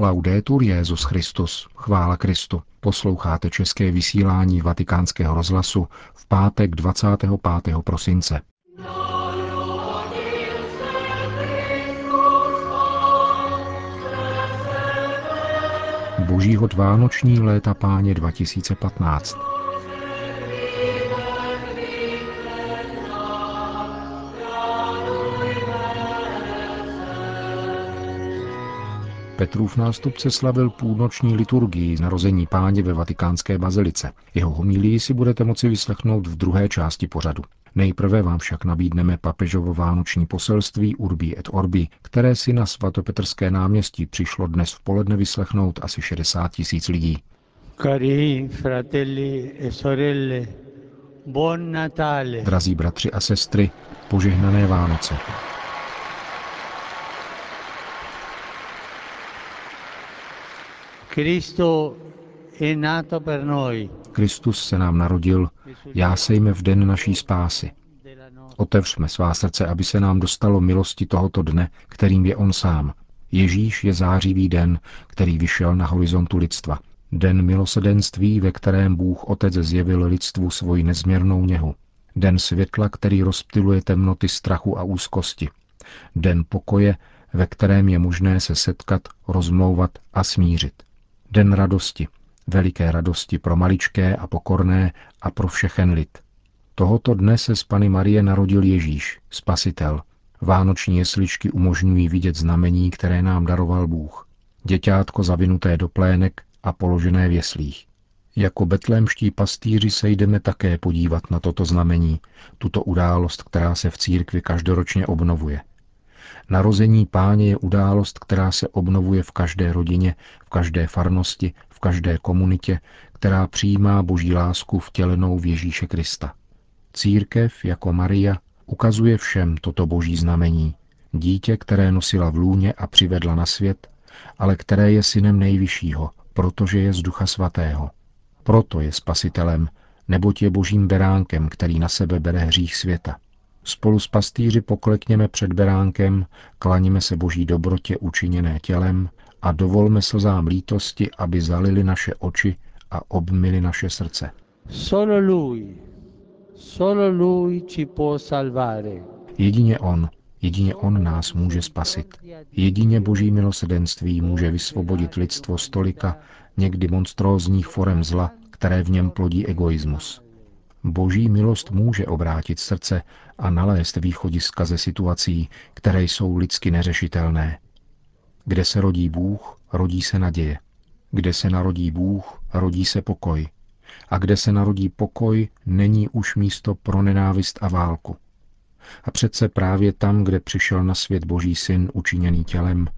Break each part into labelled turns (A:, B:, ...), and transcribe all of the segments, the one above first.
A: Laudetur Jezus Christus, chvála Kristu. Posloucháte české vysílání Vatikánského rozhlasu v pátek 25. prosince. Božího Vánoční léta páně 2015. Petrův nástupce slavil půlnoční liturgii narození páně ve vatikánské bazilice. Jeho homilii si budete moci vyslechnout v druhé části pořadu. Nejprve vám však nabídneme papežovo vánoční poselství Urbi et Orbi, které si na svatopetrské náměstí přišlo dnes v poledne vyslechnout asi 60 tisíc lidí. Cari fratelli e sorelle, buon Natale. Drazí bratři a sestry, požehnané Vánoce. Kristus se nám narodil, jásejme v den naší spásy. Otevřme svá srdce, aby se nám dostalo milosti tohoto dne, kterým je On sám. Ježíš je zářivý den, který vyšel na horizontu lidstva. Den milosedenství, ve kterém Bůh Otec zjevil lidstvu svoji nezměrnou něhu. Den světla, který rozptiluje temnoty strachu a úzkosti. Den pokoje, ve kterém je možné se setkat, rozmlouvat a smířit. Den radosti, veliké radosti pro maličké a pokorné a pro všechen lid. Tohoto dne se z Pany Marie narodil Ježíš, Spasitel. Vánoční jesličky umožňují vidět znamení, které nám daroval Bůh. Děťátko zavinuté do plének a položené v jeslích. Jako betlémští pastýři se jdeme také podívat na toto znamení, tuto událost, která se v církvi každoročně obnovuje. Narození páně je událost, která se obnovuje v každé rodině, v každé farnosti, v každé komunitě, která přijímá boží lásku vtělenou v Ježíše Krista. Církev jako Maria ukazuje všem toto boží znamení. Dítě, které nosila v lůně a přivedla na svět, ale které je synem nejvyššího, protože je z ducha svatého. Proto je spasitelem, neboť je božím beránkem, který na sebe bere hřích světa. Spolu s pastýři poklekněme před beránkem, klaníme se boží dobrotě učiněné tělem a dovolme slzám lítosti, aby zalili naše oči a obmili naše srdce. Solo lui, solo lui ci può salvare. Jedině on, jedině on nás může spasit. Jedině boží milosedenství může vysvobodit lidstvo stolika někdy monstrózních forem zla, které v něm plodí egoismus. Boží milost může obrátit srdce a nalézt východiska ze situací, které jsou lidsky neřešitelné. Kde se rodí Bůh, rodí se naděje. Kde se narodí Bůh, rodí se pokoj. A kde se narodí pokoj, není už místo pro nenávist a válku. A přece právě tam, kde přišel na svět Boží syn učiněný tělem,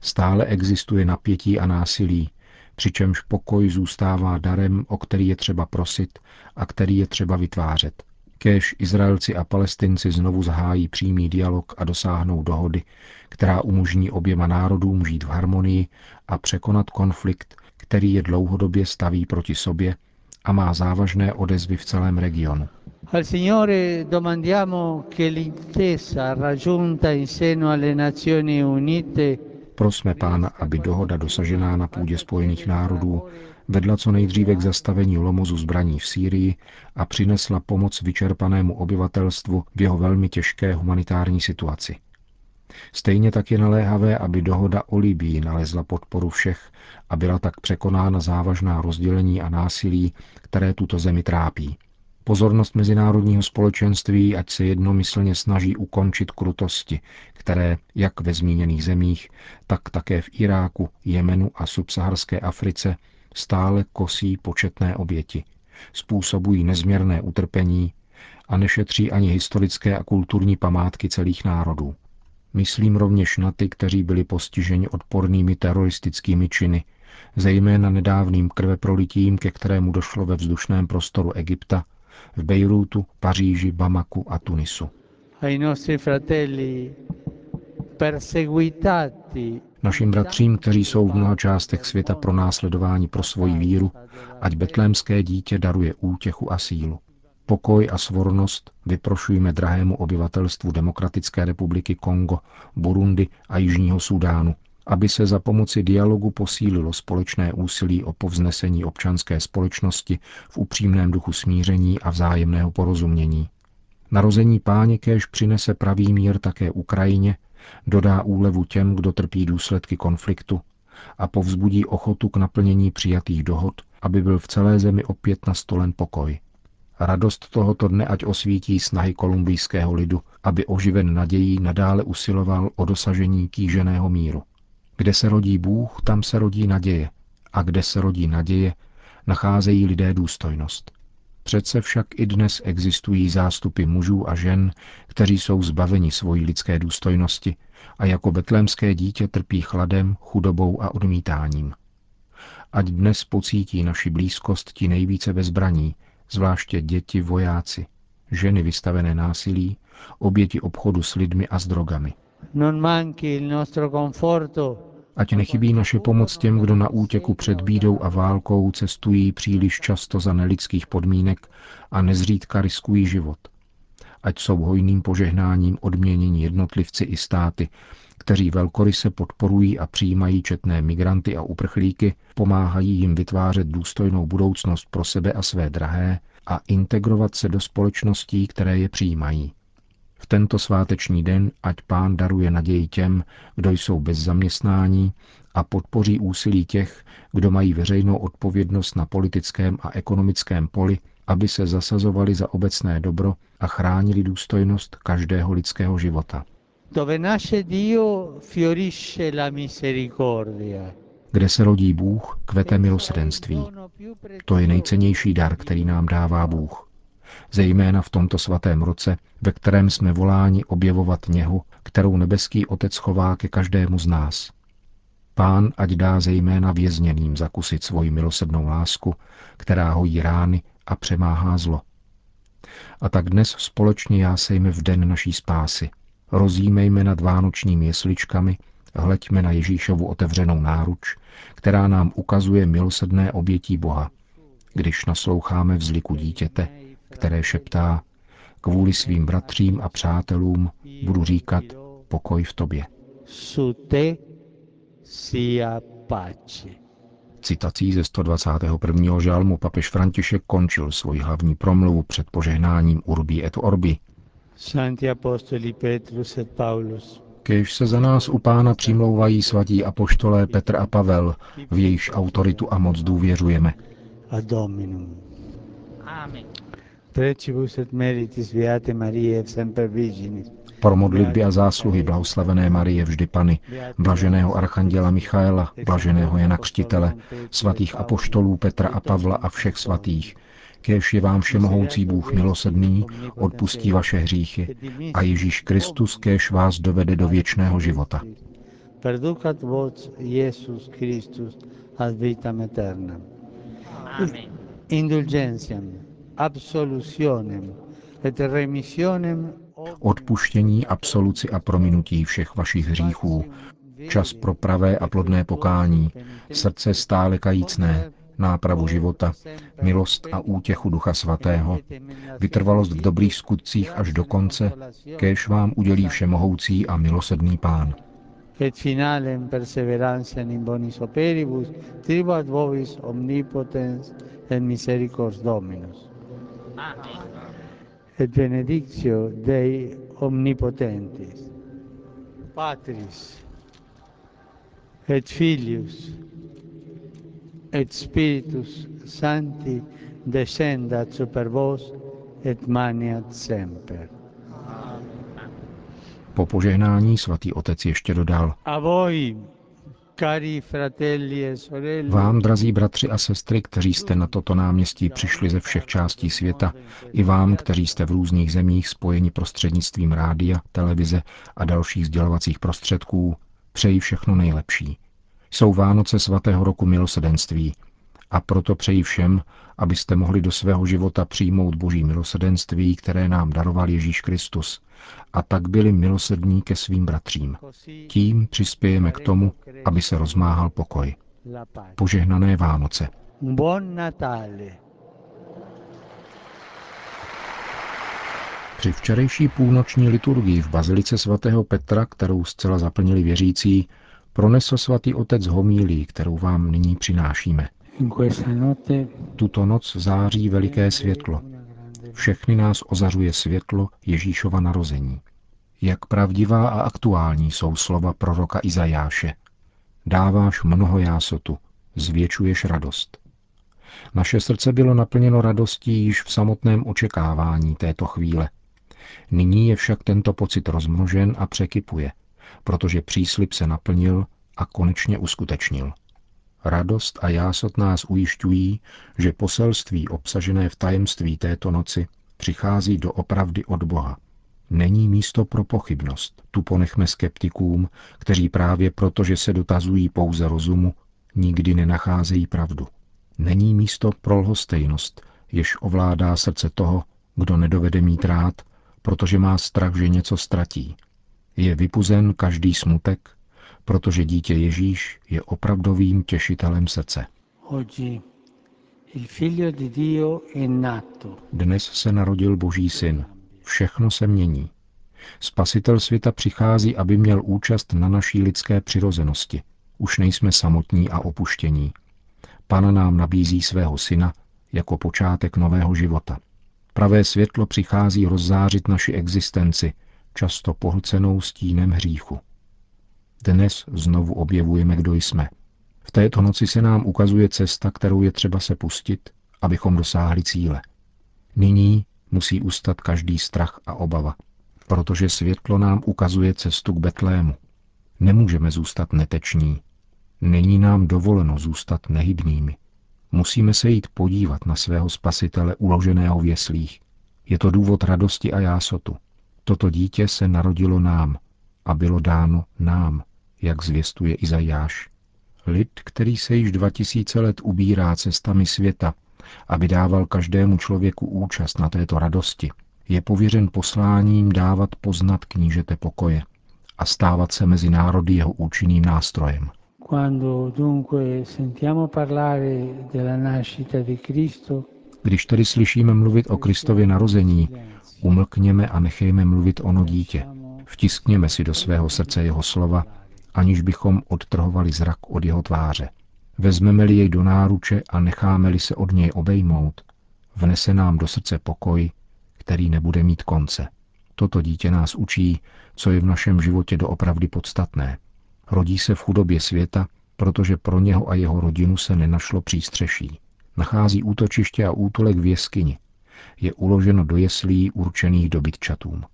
A: stále existuje napětí a násilí, přičemž pokoj zůstává darem, o který je třeba prosit a který je třeba vytvářet. Kéž Izraelci a Palestinci znovu zahájí přímý dialog a dosáhnou dohody, která umožní oběma národům žít v harmonii a překonat konflikt, který je dlouhodobě staví proti sobě a má závažné odezvy v celém regionu. Al domandiamo che l'intesa raggiunta in seno alle Nazioni Unite Prosme pána, aby dohoda dosažená na půdě Spojených národů vedla co nejdříve k zastavení lomozu zbraní v Sýrii a přinesla pomoc vyčerpanému obyvatelstvu v jeho velmi těžké humanitární situaci. Stejně tak je naléhavé, aby dohoda o Libii nalezla podporu všech a byla tak překonána závažná rozdělení a násilí, které tuto zemi trápí. Pozornost mezinárodního společenství, ať se jednomyslně snaží ukončit krutosti, které jak ve zmíněných zemích, tak také v Iráku, Jemenu a subsaharské Africe stále kosí početné oběti, způsobují nezměrné utrpení a nešetří ani historické a kulturní památky celých národů. Myslím rovněž na ty, kteří byli postiženi odpornými teroristickými činy, zejména nedávným krveprolitím, ke kterému došlo ve vzdušném prostoru Egypta v Bejrútu, Paříži, Bamaku a Tunisu. Našim bratřím, kteří jsou v mnoha částech světa pro následování pro svoji víru, ať betlémské dítě daruje útěchu a sílu. Pokoj a svornost vyprošujeme drahému obyvatelstvu Demokratické republiky Kongo, Burundi a Jižního Sudánu, aby se za pomoci dialogu posílilo společné úsilí o povznesení občanské společnosti v upřímném duchu smíření a vzájemného porozumění. Narození páně kéž přinese pravý mír také Ukrajině, dodá úlevu těm, kdo trpí důsledky konfliktu a povzbudí ochotu k naplnění přijatých dohod, aby byl v celé zemi opět nastolen pokoj. Radost tohoto dne ať osvítí snahy kolumbijského lidu, aby oživen nadějí nadále usiloval o dosažení kýženého míru. Kde se rodí Bůh, tam se rodí naděje. A kde se rodí naděje, nacházejí lidé důstojnost. Přece však i dnes existují zástupy mužů a žen, kteří jsou zbaveni svojí lidské důstojnosti a jako betlémské dítě trpí chladem, chudobou a odmítáním. Ať dnes pocítí naši blízkost ti nejvíce bezbraní, zvláště děti, vojáci, ženy vystavené násilí, oběti obchodu s lidmi a s drogami. Ať nechybí naše pomoc těm, kdo na útěku před bídou a válkou cestují příliš často za nelidských podmínek a nezřídka riskují život. Ať jsou hojným požehnáním odměnění jednotlivci i státy, kteří velkoryse podporují a přijímají četné migranty a uprchlíky, pomáhají jim vytvářet důstojnou budoucnost pro sebe a své drahé a integrovat se do společností, které je přijímají. V tento sváteční den ať pán daruje naději těm, kdo jsou bez zaměstnání a podpoří úsilí těch, kdo mají veřejnou odpovědnost na politickém a ekonomickém poli, aby se zasazovali za obecné dobro a chránili důstojnost každého lidského života. Kde se rodí Bůh, kvete milosrdenství. To je nejcennější dar, který nám dává Bůh. Zejména v tomto svatém roce, ve kterém jsme voláni objevovat něhu, kterou nebeský Otec chová ke každému z nás. Pán ať dá zejména vězněným zakusit svoji milosrdnou lásku, která hojí rány a přemáhá zlo. A tak dnes společně jásejme v den naší spásy – Rozjímejme nad vánočními jesličkami, hleďme na Ježíšovu otevřenou náruč, která nám ukazuje milosedné obětí Boha, když nasloucháme vzliku dítěte, které šeptá, kvůli svým bratřím a přátelům budu říkat pokoj v tobě. Citací ze 121. žalmu papež František končil svoji hlavní promluvu před požehnáním Urbi et Orbi,
B: Santi Apostoli Petrus et Paulus.
A: Kež se za nás u pána přimlouvají svatí apoštolé Petr a Pavel, v jejichž autoritu a moc důvěřujeme.
B: A Dominum. Amen. Precibus et meritis Beate Marie semper Virginis.
A: Pro modlitby a zásluhy blahoslavené Marie vždy Pany, blaženého archanděla Michaela, blaženého Jana Křtitele, svatých apoštolů Petra a Pavla a všech svatých, Kéž je vám všemohoucí Bůh milosedný, odpustí vaše hříchy a Ježíš Kristus kéž vás dovede do věčného života. Perducat vos Jesus Christus ad vitam aeternam. Indulgentiam, absolutionem et remissionem odpuštění, absoluci a prominutí všech vašich hříchů, čas pro pravé a plodné pokání, srdce stále kajícné, nápravu života, milost a útěchu Ducha Svatého, vytrvalost v dobrých skutcích až do konce, kéž vám udělí všemohoucí a milosedný Pán. Et finalem perseverantia in bonis operibus, tribuat vobis omnipotens et misericors Dominus. Et benedictio Dei omnipotentis, Patris, et Filius, et Spiritus Sancti descendat super vos et maniat semper. Po požehnání svatý otec ještě dodal. A voi, cari fratelli e sorelle, Vám, drazí bratři a sestry, kteří jste na toto náměstí přišli ze všech částí světa, i vám, kteří jste v různých zemích spojeni prostřednictvím rádia, televize a dalších sdělovacích prostředků, přeji všechno nejlepší. Jsou Vánoce svatého roku milosedenství a proto přeji všem, abyste mohli do svého života přijmout boží milosedenství, které nám daroval Ježíš Kristus, a tak byli milosední ke svým bratřím. Tím přispějeme k tomu, aby se rozmáhal pokoj. Požehnané Vánoce. Buon Natale. Při včerejší půlnoční liturgii v Bazilice svatého Petra, kterou zcela zaplnili věřící, pronesl svatý otec homílí, kterou vám nyní přinášíme. Tuto noc září veliké světlo. Všechny nás ozařuje světlo Ježíšova narození. Jak pravdivá a aktuální jsou slova proroka Izajáše. Dáváš mnoho jásotu, zvětšuješ radost. Naše srdce bylo naplněno radostí již v samotném očekávání této chvíle. Nyní je však tento pocit rozmnožen a překypuje, protože příslip se naplnil a konečně uskutečnil. Radost a jásot nás ujišťují, že poselství obsažené v tajemství této noci přichází do opravdy od Boha. Není místo pro pochybnost. Tu ponechme skeptikům, kteří právě proto, že se dotazují pouze rozumu, nikdy nenacházejí pravdu. Není místo pro lhostejnost, jež ovládá srdce toho, kdo nedovede mít rád, protože má strach, že něco ztratí. Je vypuzen každý smutek, protože dítě Ježíš je opravdovým těšitelem srdce. Dnes se narodil Boží syn. Všechno se mění. Spasitel světa přichází, aby měl účast na naší lidské přirozenosti. Už nejsme samotní a opuštění. Pana nám nabízí svého syna jako počátek nového života. Pravé světlo přichází rozzářit naši existenci, často pohlcenou stínem hříchu. Dnes znovu objevujeme, kdo jsme. V této noci se nám ukazuje cesta, kterou je třeba se pustit, abychom dosáhli cíle. Nyní musí ustat každý strach a obava, protože světlo nám ukazuje cestu k Betlému. Nemůžeme zůstat neteční. Není nám dovoleno zůstat nehybnými. Musíme se jít podívat na svého spasitele uloženého v jeslích. Je to důvod radosti a jásotu. Toto dítě se narodilo nám a bylo dáno nám, jak zvěstuje Izajáš. Lid, který se již dva tisíce let ubírá cestami světa, aby dával každému člověku účast na této radosti, je pověřen posláním dávat poznat knížete pokoje a stávat se mezi národy jeho účinným nástrojem. Když tedy slyšíme mluvit o Kristově narození, umlkněme a nechejme mluvit ono dítě. Vtiskněme si do svého srdce jeho slova, aniž bychom odtrhovali zrak od jeho tváře. Vezmeme-li jej do náruče a necháme-li se od něj obejmout, vnese nám do srdce pokoj, který nebude mít konce. Toto dítě nás učí, co je v našem životě doopravdy podstatné. Rodí se v chudobě světa, protože pro něho a jeho rodinu se nenašlo přístřeší. Nachází útočiště a útulek v jeskyni. Je uloženo do jeslí určených dobytčatům.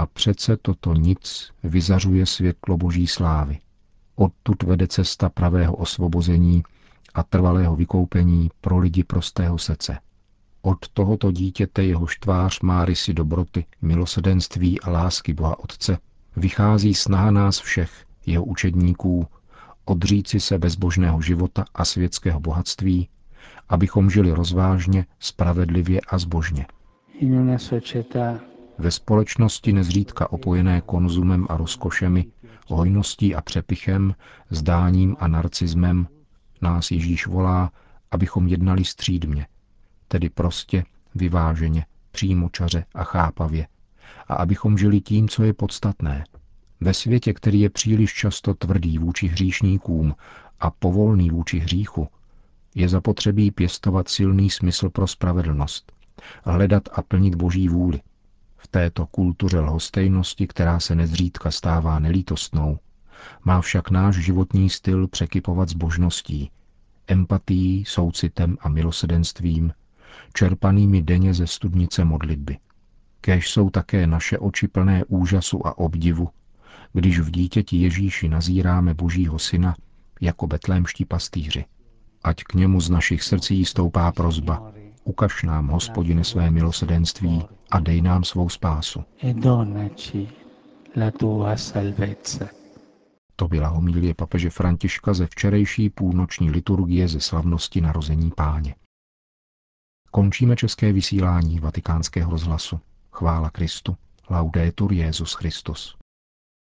A: A přece toto nic vyzařuje světlo boží slávy. Odtud vede cesta pravého osvobození a trvalého vykoupení pro lidi prostého srdce. Od tohoto dítěte jeho tvář má rysy dobroty, milosedenství a lásky Boha Otce, vychází snaha nás všech, jeho učedníků, odříci se bezbožného života a světského bohatství, abychom žili rozvážně, spravedlivě a zbožně. Ve společnosti nezřídka opojené konzumem a rozkošemi, hojností a přepichem, zdáním a narcismem, nás Ježíš volá, abychom jednali střídmě, tedy prostě, vyváženě, přímočaře a chápavě, a abychom žili tím, co je podstatné. Ve světě, který je příliš často tvrdý vůči hříšníkům a povolný vůči hříchu, je zapotřebí pěstovat silný smysl pro spravedlnost, hledat a plnit boží vůli. V této kultuře lhostejnosti, která se nezřídka stává nelítostnou, má však náš životní styl překypovat zbožností, empatií, soucitem a milosedenstvím, čerpanými denně ze studnice modlitby. Kéž jsou také naše oči plné úžasu a obdivu, když v dítěti Ježíši nazíráme Božího Syna jako betlémští pastýři. Ať k němu z našich srdcí stoupá prozba. Ukaž nám, hospodine, své milosedenství a dej nám svou spásu. E to byla homílie papeže Františka ze včerejší půlnoční liturgie ze slavnosti narození páně. Končíme české vysílání vatikánského rozhlasu. Chvála Kristu. Laudetur Jezus Christus.